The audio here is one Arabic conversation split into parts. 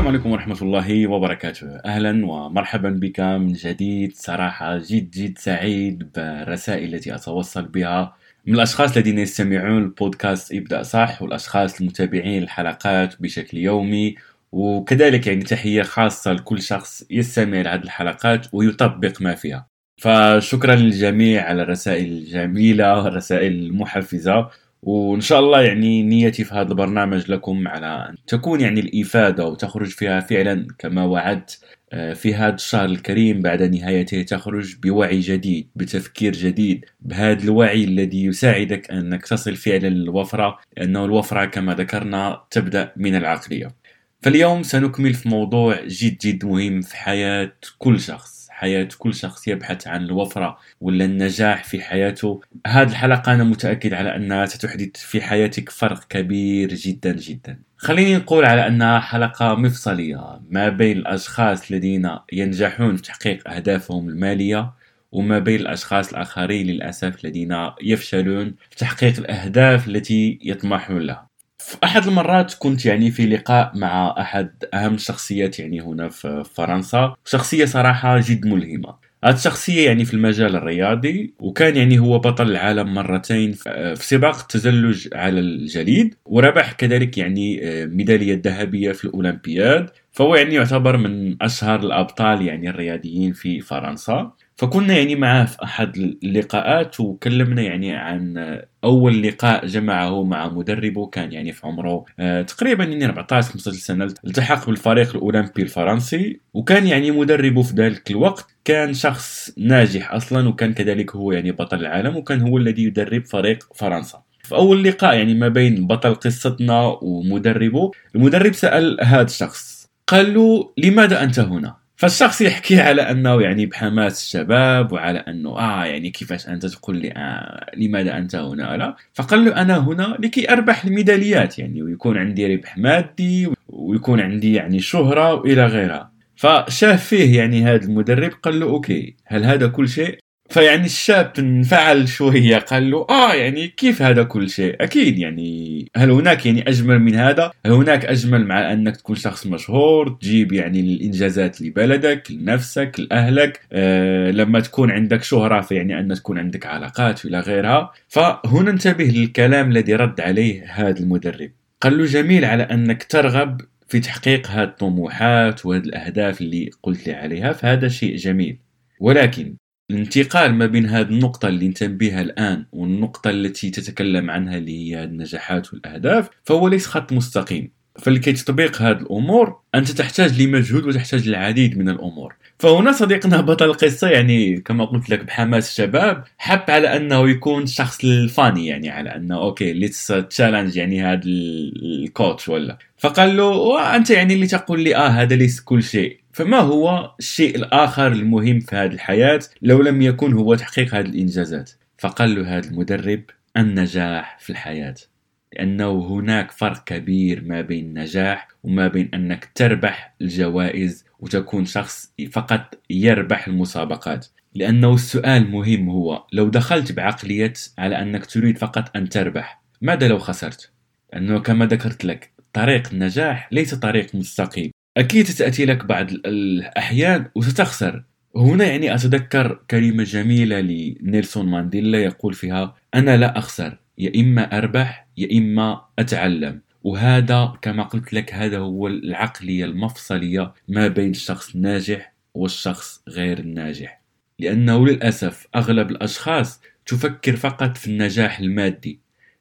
السلام عليكم ورحمة الله وبركاته. أهلا ومرحبا بك من جديد صراحة جد جد سعيد بالرسائل التي أتوصل بها. من الأشخاص الذين يستمعون البودكاست ابدأ صح والأشخاص المتابعين الحلقات بشكل يومي. وكذلك يعني تحية خاصة لكل شخص يستمع لهذه الحلقات ويطبق ما فيها. فشكرا للجميع على الرسائل الجميلة والرسائل المحفزة. وإن شاء الله يعني نيتي في هذا البرنامج لكم على أن تكون يعني الإفادة وتخرج فيها فعلا كما وعدت آه، في هذا الشهر الكريم بعد نهايته تخرج بوعي جديد بتفكير جديد بهذا الوعي الذي يساعدك أنك تصل فعلا للوفرة لأنه الوفرة كما ذكرنا تبدأ من العقلية. فاليوم سنكمل في موضوع جد جد مهم في حياة كل شخص. حياة كل شخص يبحث عن الوفرة ولا النجاح في حياته. هذه الحلقة أنا متأكد على أنها ستحدث في حياتك فرق كبير جدا جدا. خليني نقول على أنها حلقة مفصلية. ما بين الأشخاص الذين ينجحون في تحقيق أهدافهم المالية وما بين الأشخاص الآخرين للأسف الذين يفشلون في تحقيق الأهداف التي يطمحون لها. في أحد المرات كنت يعني في لقاء مع أحد أهم الشخصيات يعني هنا في فرنسا شخصية صراحة جد ملهمة. هذه الشخصية يعني في المجال الرياضي وكان يعني هو بطل العالم مرتين في سباق التزلج على الجليد وربح كذلك يعني آه، ميدالية ذهبية في الأولمبياد فهو يعني يعتبر من أشهر الأبطال يعني الرياضيين في فرنسا. فكنا يعني معاه في أحد اللقاءات وكلمنا يعني عن أول لقاء جمعه مع مدربه كان يعني في عمره آه، تقريبا يعني 14 15 سنة التحق بالفريق الأولمبي الفرنسي. وكان يعني مدربه في ذلك الوقت كان شخص ناجح أصلا وكان كذلك هو يعني بطل العالم وكان هو الذي يدرب فريق فرنسا. في أول لقاء يعني ما بين بطل قصتنا ومدربه المدرب سأل هذا الشخص قال له لماذا أنت هنا؟ فالشخص يحكي على أنه يعني بحماس الشباب وعلى أنه آه يعني كيفاش أنت تقول لي آه لماذا أنت هنا لا. فقال له أنا هنا لكي أربح الميداليات يعني ويكون عندي ربح مادي ويكون عندي يعني شهرة وإلى غيرها. فشاف فيه يعني هذا المدرب قال له أوكي هل هذا كل شيء؟ فيعني الشاب انفعل شوية قال له آه يعني كيف هذا كل شيء؟ أكيد يعني هل هناك يعني أجمل من هذا؟ هل هناك أجمل مع أنك تكون شخص مشهور تجيب يعني الإنجازات لبلدك لنفسك لأهلك آه لما تكون عندك شهرة فيعني أن تكون عندك علاقات إلى غيرها؟ فهنا انتبه للكلام الذي رد عليه هذا المدرب. قال له جميل على أنك ترغب في تحقيق هذه الطموحات وهذه الأهداف اللي قلت لي عليها فهذا شيء جميل. ولكن الانتقال ما بين هذه النقطة اللي انت بها الآن والنقطة التي تتكلم عنها اللي هي النجاحات والأهداف فهو ليس خط مستقيم. فلكي تطبيق هذه الأمور أنت تحتاج لمجهود وتحتاج للعديد من الأمور. فهنا صديقنا بطل القصة يعني كما قلت لك بحماس الشباب حب على أنه يكون شخص ال funny يعني على أنه okay let's challenge يعني هذا ال coach ولا. فقال له أنت يعني اللي تقول لي آه هذا ليس كل شيء. فما هو الشيء الآخر المهم في هذه الحياة؟ لو لم يكن هو تحقيق هذه الإنجازات. فقال له هذا المدرب النجاح في الحياة. لأنه هناك فرق كبير ما بين النجاح وما بين أنك تربح الجوائز وتكون شخص فقط يربح المسابقات. لأنه السؤال مهم هو لو دخلت بعقلية على أنك تريد فقط أن تربح ماذا لو خسرت؟ لأنه كما ذكرت لك طريق النجاح ليس طريق مستقيم. أكيد ستأتي لك بعض الأحيان وستخسر. هنا يعني أتذكر كلمة جميلة لنيلسون مانديلا يقول فيها أنا لا أخسر. يا إما أربح يا إما أتعلم. وهذا كما قلت لك هذا هو العقلية المفصلية ما بين الشخص الناجح والشخص غير الناجح. لأنه للأسف أغلب الأشخاص تفكر فقط في النجاح المادي.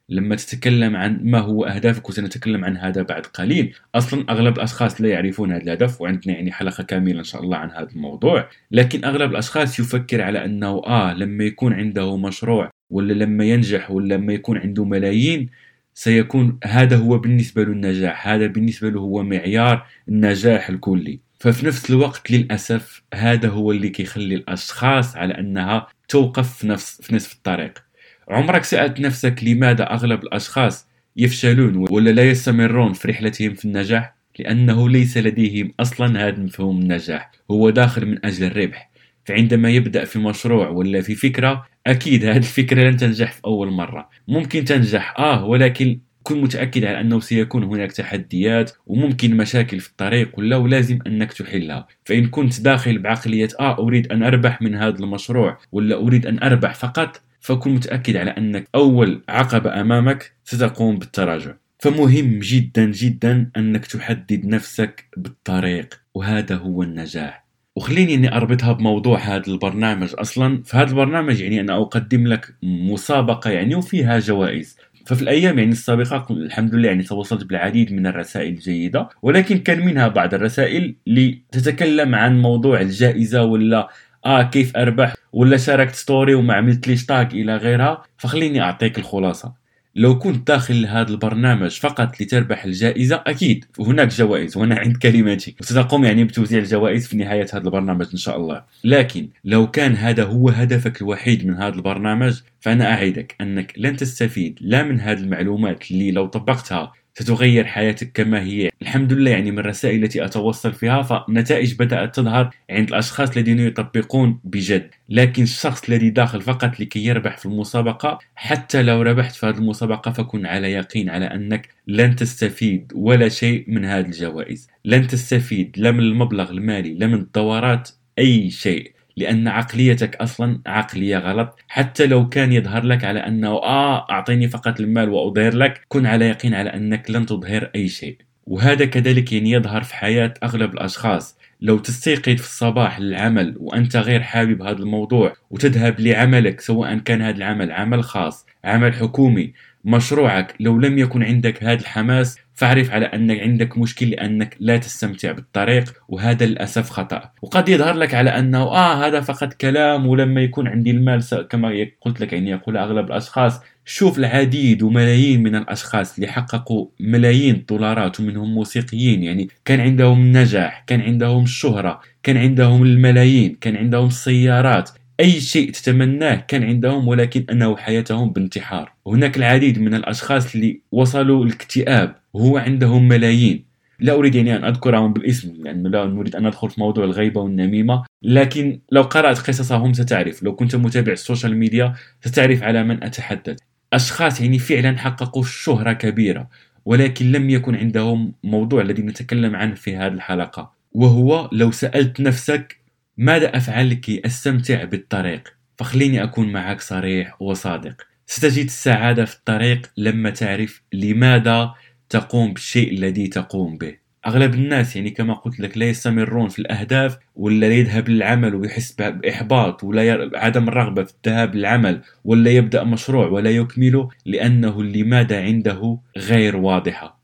لما تتكلم عن ما هو أهدافك وسنتكلم عن هذا بعد قليل. أصلا أغلب الأشخاص لا يعرفون هذا الهدف وعندنا يعني حلقة كاملة إن شاء الله عن هذا الموضوع. لكن أغلب الأشخاص يفكر على أنه آه لما يكون عنده مشروع ولا لما ينجح ولا لما يكون عنده ملايين سيكون هذا هو بالنسبة له النجاح هذا بالنسبة له هو معيار النجاح الكلي. ففي نفس الوقت للأسف هذا هو اللي كيخلي الأشخاص على أنها توقف في نفس في نصف الطريق. عمرك سألت نفسك لماذا أغلب الأشخاص يفشلون ولا لا يستمرون في رحلتهم في النجاح؟ لأنه ليس لديهم أصلا هذا مفهوم النجاح. هو داخل من أجل الربح. فعندما يبدأ في مشروع ولا في فكرة أكيد هذه الفكرة لن تنجح في أول مرة. ممكن تنجح آه ولكن كن متأكد على أنه سيكون هناك تحديات وممكن مشاكل في الطريق ولا ولازم أنك تحلها. فإن كنت داخل بعقلية آه أريد أن أربح من هذا المشروع ولا أريد أن أربح فقط فكن متأكد على أنك أول عقبة أمامك ستقوم بالتراجع. فمهم جدا جدا أنك تحدد نفسك بالطريق وهذا هو النجاح. وخليني إني أربطها بموضوع هذا البرنامج أصلا. في هذا البرنامج يعني أنا أقدم لك مسابقة يعني وفيها جوائز. ففي الأيام يعني السابقة الحمد لله يعني تواصلت بالعديد من الرسائل الجيدة ولكن كان منها بعض الرسائل اللي تتكلم عن موضوع الجائزة ولا آه كيف اربح ولا شاركت story وما عملتليش tag إلى غيرها فخليني أعطيك الخلاصة. لو كنت داخل هذا البرنامج فقط لتربح الجائزة أكيد هناك جوائز وأنا عند كلماتي وستقوم يعني بتوزيع الجوائز في نهاية هذا البرنامج إن شاء الله. لكن لو كان هذا هو هدفك الوحيد من هذا البرنامج فأنا أعدك أنك لن تستفيد لا من هذه المعلومات اللي لو طبقتها ستغير حياتك كما هي. الحمد لله يعني من الرسائل التي أتوصل فيها فنتائج بدأت تظهر عند الأشخاص الذين يطبقون بجد. لكن الشخص الذي داخل فقط لكي يربح في المسابقة حتى لو ربحت في هذه المسابقة فكن على يقين على أنك لن تستفيد ولا شيء من هذه الجوائز. لن تستفيد لا من المبلغ المالي لا من الدورات أي شيء. لأن عقليتك أصلا عقلية غلط. حتى لو كان يظهر لك على أنه آه أعطيني فقط المال وأظهر لك كن على يقين على أنك لن تظهر أي شيء. وهذا كذلك يعني يظهر في حياة أغلب الأشخاص. لو تستيقظ في الصباح للعمل وأنت غير حابب هذا الموضوع وتذهب لعملك سواء كان هذا العمل عمل خاص عمل حكومي مشروعك لو لم يكن عندك هذا الحماس فاعرف على أنك عندك مشكل لأنك لا تستمتع بالطريق وهذا للأسف خطأ. وقد يظهر لك على أنه آه هذا فقط كلام ولما يكون عندي المال كما قلت لك يعني يقول أغلب الأشخاص. شوف العديد وملايين من الأشخاص اللي حققوا ملايين الدولارات ومنهم موسيقيين يعني كان عندهم النجاح كان عندهم الشهرة كان عندهم الملايين كان عندهم السيارات. أي شيء تتمناه كان عندهم ولكن أنهوا حياتهم بانتحار. هناك العديد من الأشخاص اللي وصلوا الاكتئاب وهو عندهم ملايين. لا أريد يعني أن أذكرهم بالاسم لأنه لا نريد أن ندخل في موضوع الغيبة والنميمة. لكن لو قرأت قصصهم ستعرف. لو كنت متابع ال social media ستعرف على من أتحدث. أشخاص يعني فعلا حققوا شهرة كبيرة ولكن لم يكن عندهم موضوع الذي نتكلم عنه في هذه الحلقة. وهو لو سألت نفسك ماذا أفعل لكي أستمتع بالطريق؟ فخليني أكون معك صريح وصادق. ستجد السعادة في الطريق لما تعرف لماذا تقوم بالشيء الذي تقوم به. أغلب الناس يعني كما قلت لك لا يستمرون في الأهداف ولا يذهب للعمل ويحس بإحباط ولا عدم الرغبة في الذهاب للعمل ولا يبدأ مشروع ولا يكمله لأنه لماذا عنده غير واضحة.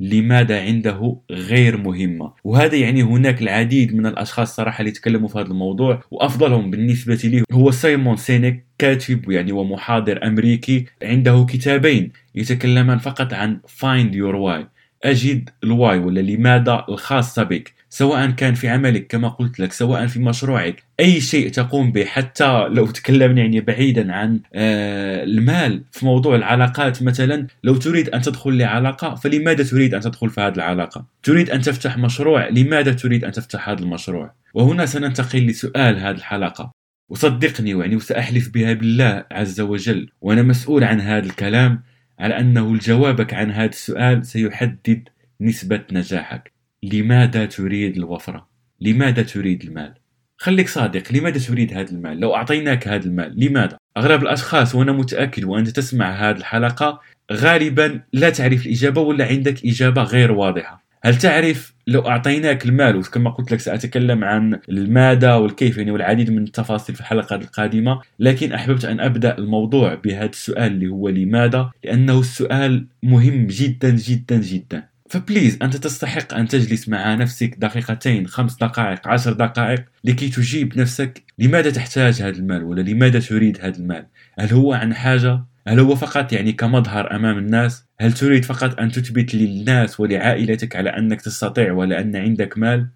لماذا عنده غير مهمة؟ وهذا يعني هناك العديد من الأشخاص صراحة اللي يتكلموا في هذا الموضوع وأفضلهم بالنسبة لي هو سايمون سينيك كاتب يعني ومحاضر أمريكي عنده كتابين يتكلمان فقط عن find your why. أجد ال why ولا لماذا الخاصة بك؟ سواء كان في عملك كما قلت لك سواء في مشروعك أي شيء تقوم به حتى لو تكلمنا يعني بعيدا عن آه المال في موضوع العلاقات مثلا لو تريد أن تدخل لعلاقة فلماذا تريد أن تدخل في هذه العلاقة؟ تريد أن تفتح مشروع لماذا تريد أن تفتح هذا المشروع؟ وهنا سننتقل لسؤال هذه الحلقة. وصدقني يعني وسأحلف بها بالله عز وجل وأنا مسؤول عن هذا الكلام. على أنه جوابك عن هذا السؤال سيحدد نسبة نجاحك لماذا تريد الوفرة؟ لماذا تريد المال؟ خليك صادق لماذا تريد هذا المال؟ لو أعطيناك هذا المال لماذا؟ أغلب الأشخاص وأنا متأكد وأنت تسمع هذه الحلقة غالبا لا تعرف الإجابة ولا عندك إجابة غير واضحة هل تعرف لو أعطيناك المال وكما قلت لك سأتكلم عن الماذا والكيف يعني والعديد من التفاصيل في الحلقة القادمة لكن أحببت أن أبدأ الموضوع بهذا السؤال اللي هو لماذا؟ لأنه السؤال مهم جدا جدا جدا. فبليز أنت تستحق أن تجلس مع نفسك دقيقتين خمس دقائق عشر دقائق لكي تجيب نفسك لماذا تحتاج هذا المال ولا لماذا تريد هذا المال؟ هل هو عن حاجة؟ هل هو فقط يعني كمظهر أمام الناس؟ هل تريد فقط أن تثبت للناس ولعائلتك على أنك تستطيع ولا أن عندك مال؟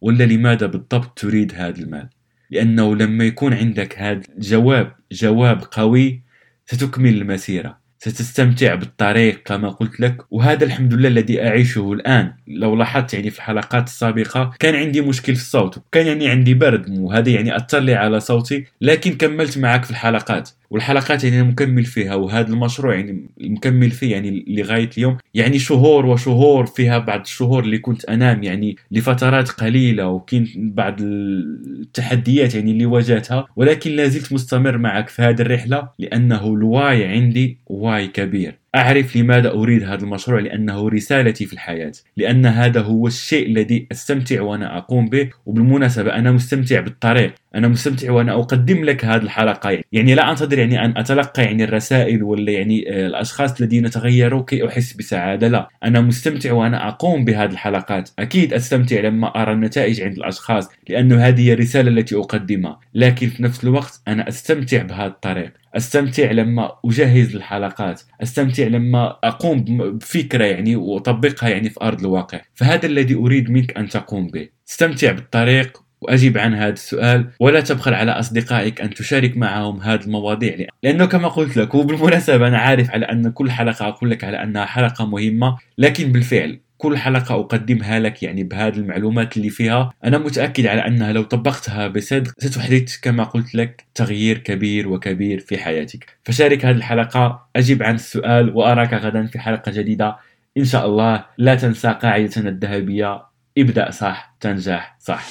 ولا لماذا بالضبط تريد هذا المال؟ لأنه لما يكون عندك هذا الجواب جواب قوي ستكمل المسيرة ستستمتع بالطريق كما قلت لك. وهذا الحمد لله الذي أعيشه الآن. لو لاحظت يعني في الحلقات السابقة كان عندي مشكل في الصوت كان يعني عندي برد وهذا يعني أثر لي على صوتي لكن كملت معك في الحلقات. والحلقات يعني مكمل فيها وهذا المشروع يعني مكمل فيه يعني لغاية اليوم. يعني شهور وشهور فيها بعض الشهور اللي كنت أنام يعني لفترات قليلة وكاين بعض التحديات يعني اللي واجهتها ولكن لا زلت مستمر معك في هذه الرحلة لأنه ال why عندي why كبير. أعرف لماذا أريد هذا المشروع لأنه رسالتي في الحياة لأن هذا هو الشيء الذي أستمتع وأنا أقوم به وبالمناسبة أنا مستمتع بالطريق أنا مستمتع وأنا أقدم لك هذه الحلقة. يعني لا أنتظر يعني أن أتلقى يعني الرسائل ولا يعني آه، الأشخاص الذين تغيروا كي أحس بسعادة لا. أنا مستمتع وأنا أقوم بهذه الحلقات. أكيد أستمتع لما أرى النتائج عند الأشخاص لأنه هذه الرسالة التي أقدمها. لكن في نفس الوقت أنا أستمتع بهذا الطريق. أستمتع لما أجهز الحلقات أستمتع لما أقوم بفكرة يعني وأطبقها يعني في أرض الواقع. فهذا الذي أريد منك أن تقوم به. استمتع بالطريق واجب عن هذا السؤال ولا تبخل على أصدقائك أن تشارك معهم هذه المواضيع لأنه كما قلت لك وبالمناسبة أنا عارف على أن كل حلقة أقول لك على أنها حلقة مهمة لكن بالفعل كل حلقة أقدمها لك يعني بهذه المعلومات اللي فيها. أنا متأكد على أنها لو طبقتها بصدق ستحدث كما قلت لك تغيير كبير وكبير في حياتك. فشارك هذه الحلقة أجب عن السؤال وأراك غدا في حلقة جديدة. إن شاء الله لا تنسى قاعدتنا الذهبية. ابدأ صح تنجح صح.